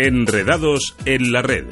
Enredados en la red.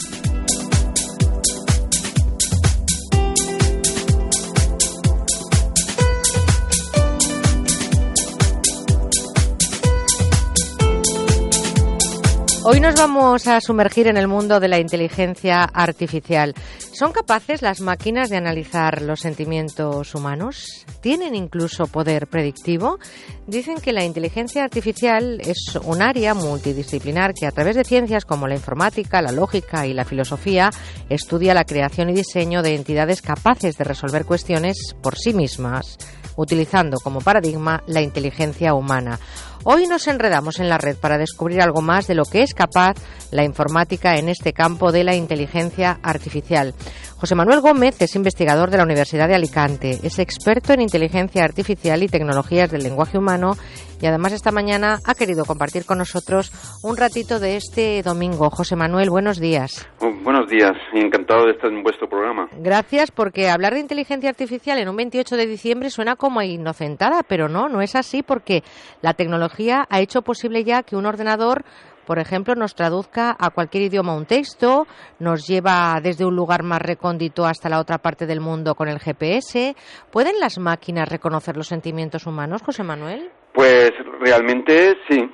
Hoy nos vamos a sumergir en el mundo de la inteligencia artificial. ¿Son capaces las máquinas de analizar los sentimientos humanos? ¿Tienen incluso poder predictivo? Dicen que la inteligencia artificial es un área multidisciplinar que a través de ciencias como la informática, la lógica y la filosofía estudia la creación y diseño de entidades capaces de resolver cuestiones por sí mismas, utilizando como paradigma la inteligencia humana. Hoy nos enredamos en la red para descubrir algo más de lo que es capaz la informática en este campo de la inteligencia artificial. José Manuel Gómez es investigador de la Universidad de Alicante, es experto en inteligencia artificial y tecnologías del lenguaje humano y además esta mañana ha querido compartir con nosotros un ratito de este domingo. José Manuel, buenos días. Oh, buenos días y encantado de estar en vuestro programa. Gracias porque hablar de inteligencia artificial en un 28 de diciembre suena como inocentada, pero no, no es así porque la tecnología ha hecho posible ya que un ordenador por ejemplo, nos traduzca a cualquier idioma un texto, nos lleva desde un lugar más recóndito hasta la otra parte del mundo con el GPS. ¿Pueden las máquinas reconocer los sentimientos humanos, José Manuel? Pues realmente sí.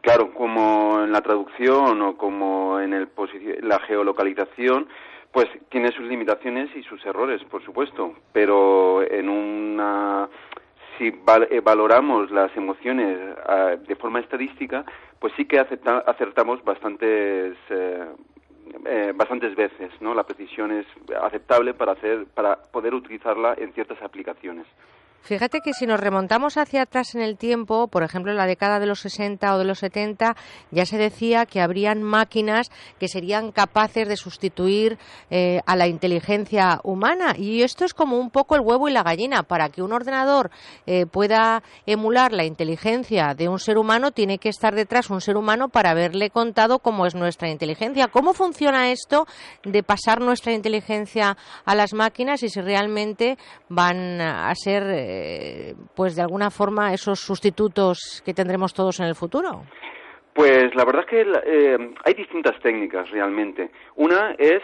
Claro, como en la traducción o como en el la geolocalización, pues tiene sus limitaciones y sus errores, por supuesto, pero si eh, valoramos las emociones ah, de forma estadística, pues sí que acertamos bastantes eh, eh, bastantes veces, ¿no? La precisión es aceptable para hacer para poder utilizarla en ciertas aplicaciones. Fíjate que si nos remontamos hacia atrás en el tiempo, por ejemplo en la década de los 60 o de los 70, ya se decía que habrían máquinas que serían capaces de sustituir eh, a la inteligencia humana. Y esto es como un poco el huevo y la gallina. Para que un ordenador eh, pueda emular la inteligencia de un ser humano, tiene que estar detrás un ser humano para haberle contado cómo es nuestra inteligencia. ¿Cómo funciona esto de pasar nuestra inteligencia a las máquinas y si realmente van a ser eh, eh, pues de alguna forma esos sustitutos que tendremos todos en el futuro? Pues la verdad es que eh, hay distintas técnicas realmente. Una es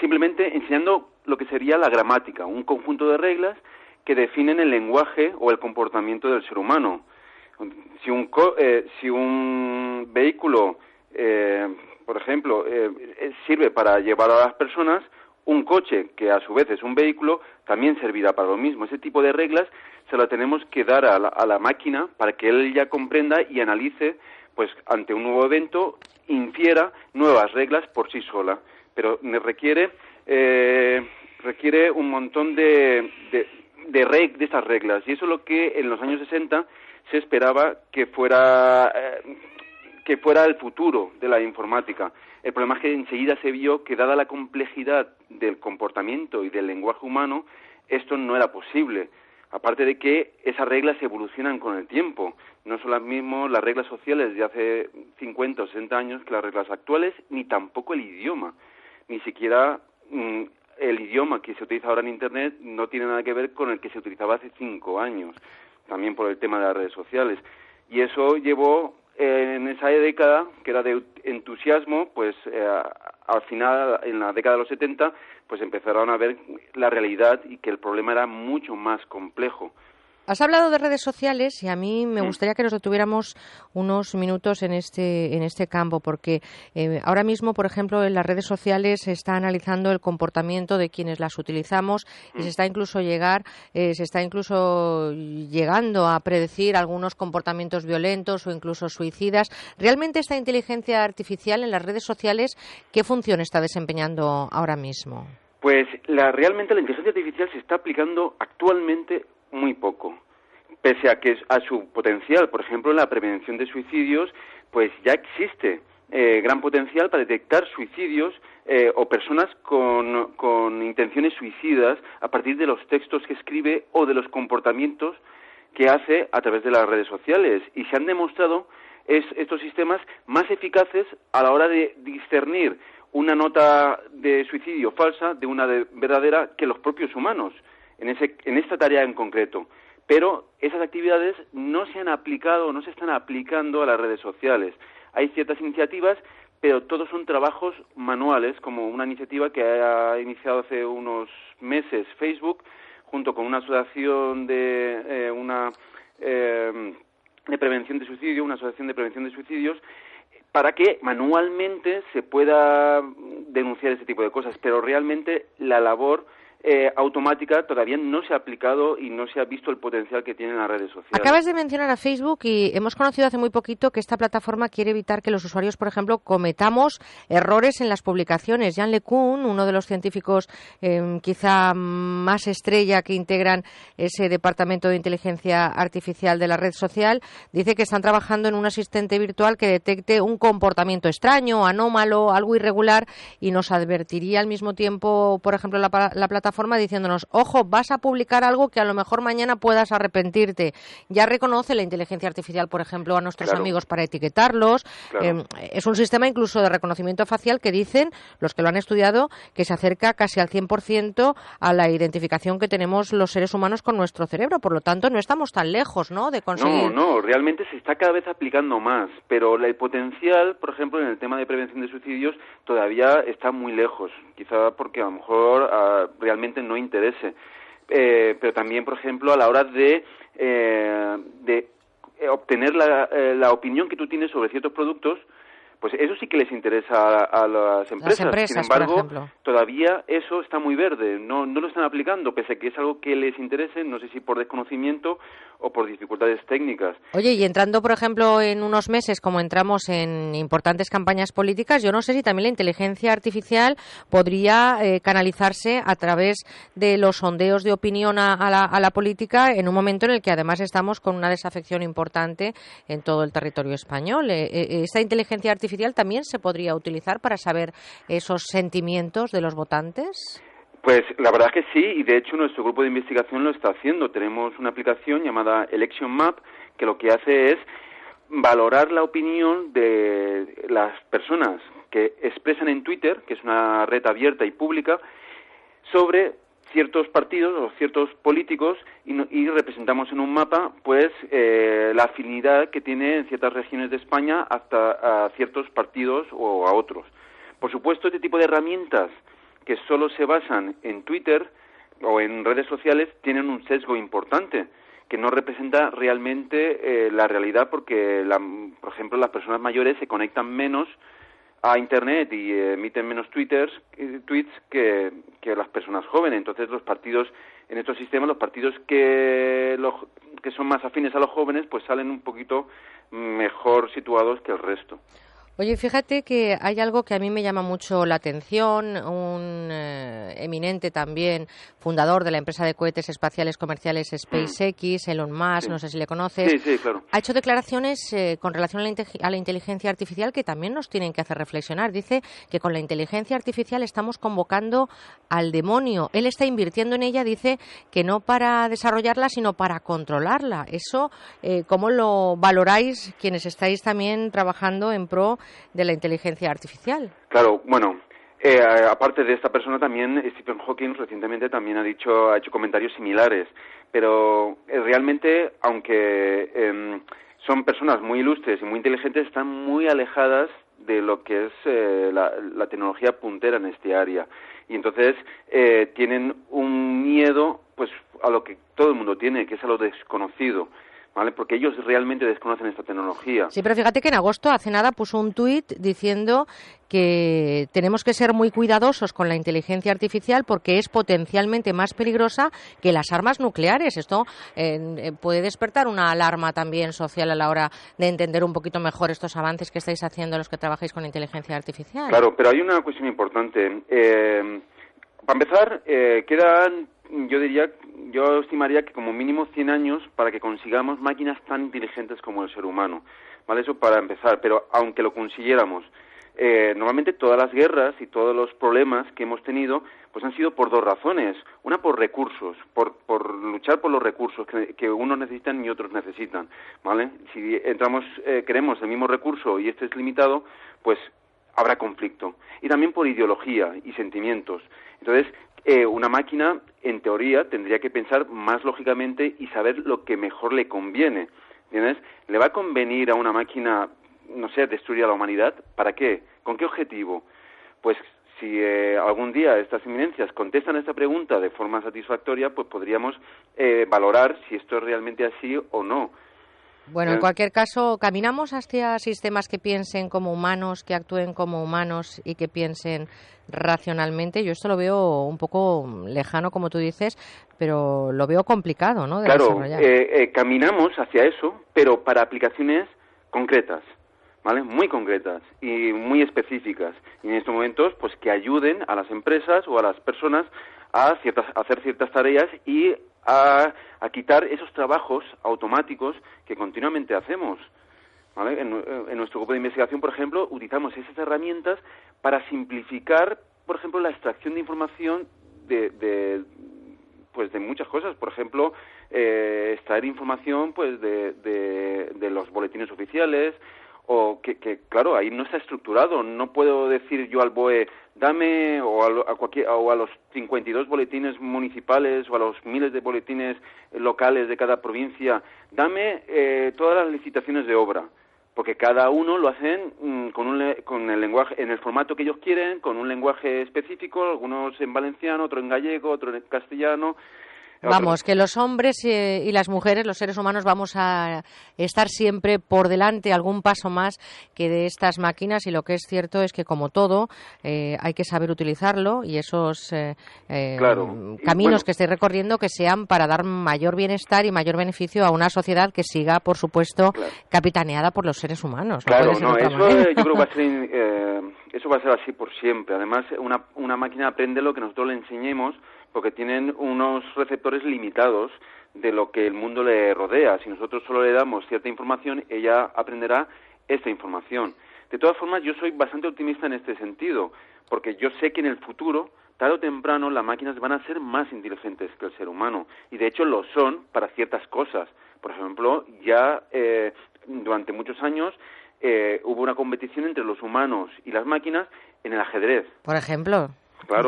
simplemente enseñando lo que sería la gramática, un conjunto de reglas que definen el lenguaje o el comportamiento del ser humano. Si un, eh, si un vehículo, por ejemplo, sirve para llevar a las personas, un coche, que a su vez es un vehículo, también servirá para lo mismo. Ese tipo de reglas se las tenemos que dar a la, máquina para que él ya comprenda y analice, pues ante un nuevo evento, infiera nuevas reglas por sí sola. Pero requiere, eh, requiere un montón de, de, de, de estas reglas. Y eso es lo que en los años 60 se esperaba que fuera, eh, que fuera el futuro de la informática el problema es que enseguida se vio que, dada la complejidad del comportamiento y del lenguaje humano, esto no era posible. Aparte de que esas reglas evolucionan con el tiempo. No son las mismas las reglas sociales de hace 50 o 60 años que las reglas actuales, ni tampoco el idioma. Ni siquiera mm, el idioma que se utiliza ahora en Internet no tiene nada que ver con el que se utilizaba hace cinco años, también por el tema de las redes sociales. Y eso llevó en esa década, que era de entusiasmo, pues eh, al final, en la década de los 70, pues empezaron a ver la realidad y que el problema era mucho más complejo. Has hablado de redes sociales y a mí me gustaría que nos detuviéramos unos minutos en este, en este campo, porque eh, ahora mismo, por ejemplo, en las redes sociales se está analizando el comportamiento de quienes las utilizamos y se está incluso llegar, eh, se está incluso llegando a predecir algunos comportamientos violentos o incluso suicidas. ¿Realmente esta inteligencia artificial en las redes sociales qué función está desempeñando ahora mismo? Pues la, realmente la inteligencia artificial se está aplicando actualmente muy poco. Pese a que a su potencial, por ejemplo, en la prevención de suicidios, pues ya existe eh, gran potencial para detectar suicidios eh, o personas con, con intenciones suicidas a partir de los textos que escribe o de los comportamientos que hace a través de las redes sociales. Y se han demostrado es, estos sistemas más eficaces a la hora de discernir una nota de suicidio falsa de una verdadera que los propios humanos en, ese, en esta tarea en concreto. Pero esas actividades no se han aplicado, no se están aplicando a las redes sociales. Hay ciertas iniciativas, pero todos son trabajos manuales, como una iniciativa que ha iniciado hace unos meses Facebook, junto con una asociación de eh, una eh, de prevención de suicidio, una asociación de prevención de suicidios, para que manualmente se pueda denunciar ese tipo de cosas, pero realmente la labor eh, automática todavía no se ha aplicado y no se ha visto el potencial que tienen las redes sociales. Acabas de mencionar a Facebook y hemos conocido hace muy poquito que esta plataforma quiere evitar que los usuarios, por ejemplo, cometamos errores en las publicaciones. Jean LeCun, uno de los científicos em, quizá más estrella que integran ese departamento de inteligencia artificial de la red social, dice que están trabajando en un asistente virtual que detecte un comportamiento extraño, anómalo, algo irregular y nos advertiría al mismo tiempo, por ejemplo, la plataforma forma diciéndonos, ojo, vas a publicar algo que a lo mejor mañana puedas arrepentirte. Ya reconoce la inteligencia artificial, por ejemplo, a nuestros amigos para etiquetarlos. Em, es un sistema incluso de reconocimiento facial que dicen, los que lo han estudiado, que se acerca casi al 100% a la identificación que tenemos los seres humanos con nuestro cerebro. Por lo tanto, no estamos tan lejos, ¿no?, de conseguir... No, no, realmente se está cada vez aplicando más, pero el potencial, por ejemplo, en el tema de prevención de suicidios, todavía está muy lejos. Quizá porque a lo mejor ah, realmente no interese. Eh, pero también, por ejemplo, a la hora de, eh, de obtener la, eh, la opinión que tú tienes sobre ciertos productos, pues eso sí que les interesa a, las, empresas. Sin embargo, todavía eso está muy verde, no, no lo están aplicando, pese a que es algo que les interese, no sé si por desconocimiento o por dificultades técnicas. Oye, y entrando, por ejemplo, en unos meses, como entramos en importantes campañas políticas, yo no sé si también la inteligencia artificial podría eh, canalizarse a través de los sondeos de opinión a, la, a la política en un momento en el que además estamos con una desafección importante en todo el territorio español. Eh, eh, esta inteligencia artificial también se podría utilizar para saber esos sentimientos de los votantes? Pues la verdad que sí, y de hecho nuestro grupo de investigación lo está haciendo. Tenemos una aplicación llamada Election Map que lo que hace es valorar la opinión de las personas que expresan en Twitter, que es una red abierta y pública, sobre ciertos partidos o ciertos políticos y, representamos en un mapa pues eh, la afinidad que tiene en ciertas regiones de España hasta a ciertos partidos o a otros. Por supuesto, este tipo de herramientas que solo se basan en Twitter o en redes sociales tienen un sesgo importante que no representa realmente eh, la realidad porque, por ejemplo, las personas mayores se conectan menos a Internet y emiten menos twitters, eh, tweets que, que las personas jóvenes. Entonces los partidos en estos sistemas, los partidos que, los, que son más afines a los jóvenes, pues salen un poquito mejor situados que el resto. Oye, fíjate que hay algo que a mí me llama mucho la atención. Un eh, eminente también fundador de la empresa de cohetes espaciales comerciales SpaceX, Elon Musk, no sé si le conoces, sí, sí, claro. ha hecho declaraciones eh, con relación a la, a la, inteligencia artificial que también nos tienen que hacer reflexionar. Dice que con la inteligencia artificial estamos convocando al demonio. Él está invirtiendo en ella, dice que no para desarrollarla, sino para controlarla. Eso, eh, ¿cómo lo valoráis quienes estáis también trabajando en pro de la inteligencia artificial. Claro, bueno, eh, aparte de esta persona también Stephen Hawking recientemente también ha dicho ha hecho comentarios similares, pero eh, realmente aunque em, son personas muy ilustres y muy inteligentes están muy alejadas de lo que es eh, la, la, tecnología puntera en este área y entonces tienen un miedo pues a lo que todo el mundo tiene que es a lo desconocido ¿vale? Porque ellos realmente desconocen esta tecnología. Sí, pero fíjate que en agosto, hace nada, puso un tuit diciendo que tenemos que ser muy cuidadosos con la inteligencia artificial porque es potencialmente más peligrosa que las armas nucleares. Esto eh, puede despertar una alarma también social a la hora de entender un poquito mejor estos avances que estáis haciendo los que trabajáis con inteligencia artificial. Claro, pero hay una cuestión importante. Eh, para empezar, eh, quedan yo diría, yo estimaría que como mínimo 100 años para que consigamos máquinas tan inteligentes como el ser humano. ¿Vale? Eso para empezar. Pero aunque lo consiguiéramos, eh, normalmente todas las guerras y todos los problemas que hemos tenido pues han sido por dos razones. Una por recursos, por, por luchar por los recursos que, que unos necesitan y otros necesitan. ¿Vale? Si entramos, eh, queremos el mismo recurso y este es limitado, pues habrá conflicto. Y también por ideología y sentimientos. Entonces, eh, una máquina, en teoría, tendría que pensar más lógicamente y saber lo que mejor le conviene. Le va a convenir a una máquina no sé, destruir a la humanidad. ¿Para qué? ¿Con qué objetivo? Pues si eh, algún día estas eminencias contestan esta pregunta de forma satisfactoria, pues podríamos eh, valorar si esto es realmente así o no. Bueno, en cualquier caso, caminamos hacia sistemas que piensen como humanos, que actúen como humanos y que piensen racionalmente. Yo esto lo veo un poco lejano, como tú dices, pero lo veo complicado, ¿no? claro, eh, caminamos hacia eso, pero para aplicaciones concretas. ¿vale? Muy concretas y muy específicas. Y en estos momentos, pues que ayuden a las empresas o a las personas a, ciertas, hacer ciertas tareas y a, quitar esos trabajos automáticos que continuamente hacemos. ¿vale? En, nuestro grupo de investigación, por ejemplo, utilizamos esas herramientas para simplificar, por ejemplo, la extracción de información de, de pues de muchas cosas por ejemplo eh, extraer información pues de, de, los boletines oficiales o que, claro, ahí no está estructurado. No puedo decir yo al BOE, dame, o a, cualquier, o a los 52 boletines municipales o a los miles de boletines locales de cada provincia, dame eh, todas las licitaciones de obra. Porque cada uno lo hacen mm, con, un, con el lenguaje, en el formato que ellos quieren, con un lenguaje específico, algunos en valenciano, otro en gallego, otro en castellano, Vamos, que los hombres y las mujeres, los seres humanos, vamos a estar siempre por delante, algún paso más que de estas máquinas. Y lo que es cierto es que, como todo, eh, hay que saber utilizarlo y esos eh, eh, caminos que estéis recorriendo que sean para dar mayor bienestar y mayor beneficio a una sociedad que siga, por supuesto, capitaneada por los seres humanos. claro, no, eso yo creo que va a ser, eso va a ser así por siempre. Además, una, una máquina aprende lo que nosotros le enseñemos porque tienen unos receptores limitados de lo que el mundo le rodea. Si nosotros solo le damos cierta información, ella aprenderá esta información. De todas formas, yo soy bastante optimista en este sentido, porque yo sé que en el futuro, tarde o temprano, las máquinas van a ser más inteligentes que el ser humano, y de hecho lo son para ciertas cosas. Por ejemplo, ya eh, durante muchos años eh, hubo una competición entre los humanos y las máquinas en el ajedrez. Por ejemplo.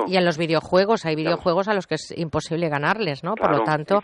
Y en los videojuegos, hay videojuegos a los que es imposible ganarles, ¿no? Por lo tanto,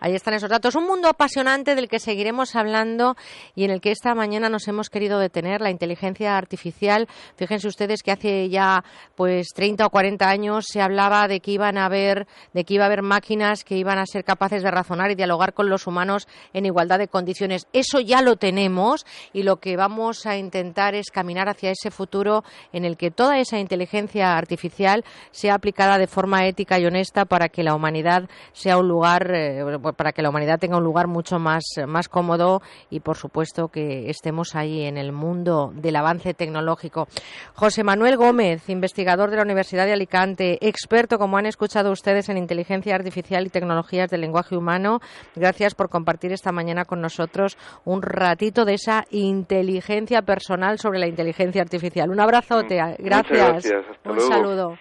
ahí están esos datos. Un mundo apasionante del que seguiremos hablando y en el que esta mañana nos hemos querido detener, la inteligencia artificial. Fíjense ustedes que hace ya pues 30 o 40 años se hablaba de que iban a haber, de que iba a haber máquinas que iban a ser capaces de razonar y dialogar con los humanos en igualdad de condiciones. Eso ya lo tenemos y lo que vamos a intentar es caminar hacia ese futuro en el que toda esa inteligencia artificial sea aplicada de forma ética y honesta para que la humanidad sea un lugar, eh, para que la humanidad tenga un lugar mucho más, más cómodo y, por supuesto, que estemos ahí en el mundo del avance tecnológico. José Manuel Gómez, investigador de la Universidad de Alicante, experto, como han escuchado ustedes, en inteligencia artificial y tecnologías del lenguaje humano. Gracias por compartir esta mañana con nosotros un ratito de esa inteligencia personal sobre la inteligencia artificial. Un abrazote. Gracias. gracias. un saludo.